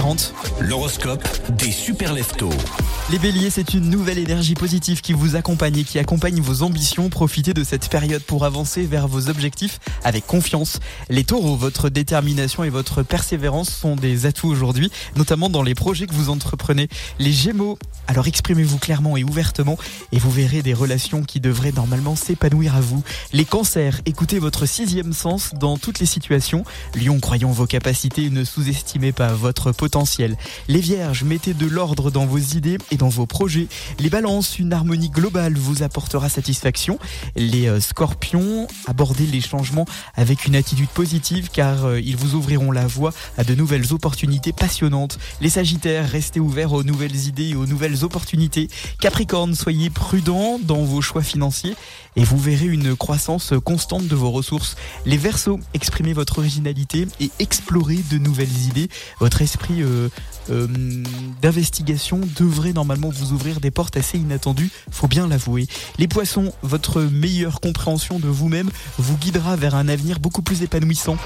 7h40. L'horoscope des super leftos. Les béliers, c'est une nouvelle énergie positive qui vous accompagne et qui accompagne vos ambitions. Profitez de cette période pour avancer vers vos objectifs avec confiance. Les taureaux, votre détermination et votre persévérance sont des atouts aujourd'hui, notamment dans les projets que vous entreprenez. Les gémeaux, alors exprimez-vous clairement et ouvertement et vous verrez des relations qui devraient normalement s'épanouir à vous. Les cancers, écoutez votre sixième sens dans toutes les situations. Lion, croyons vos capacités, ne sous-estimez pas votre potentiel. Les vierges, mettez de l'ordre dans vos idées et dans vos projets. Les balances, une harmonie globale vous apportera satisfaction. Les euh, scorpions, abordez les changements avec une attitude positive car euh, ils vous ouvriront la voie à de nouvelles opportunités passionnantes. Les sagittaires, restez ouverts aux nouvelles idées et aux nouvelles opportunités. Capricorne, soyez prudent dans vos choix financiers et vous verrez une croissance constante de vos ressources. Les versos, exprimez votre originalité et explorez de nouvelles idées. Votre esprit euh, d'investigation devrait normalement vous ouvrir des portes assez inattendues, faut bien l'avouer. Les poissons, votre meilleure compréhension de vous-même vous guidera vers un avenir beaucoup plus épanouissant.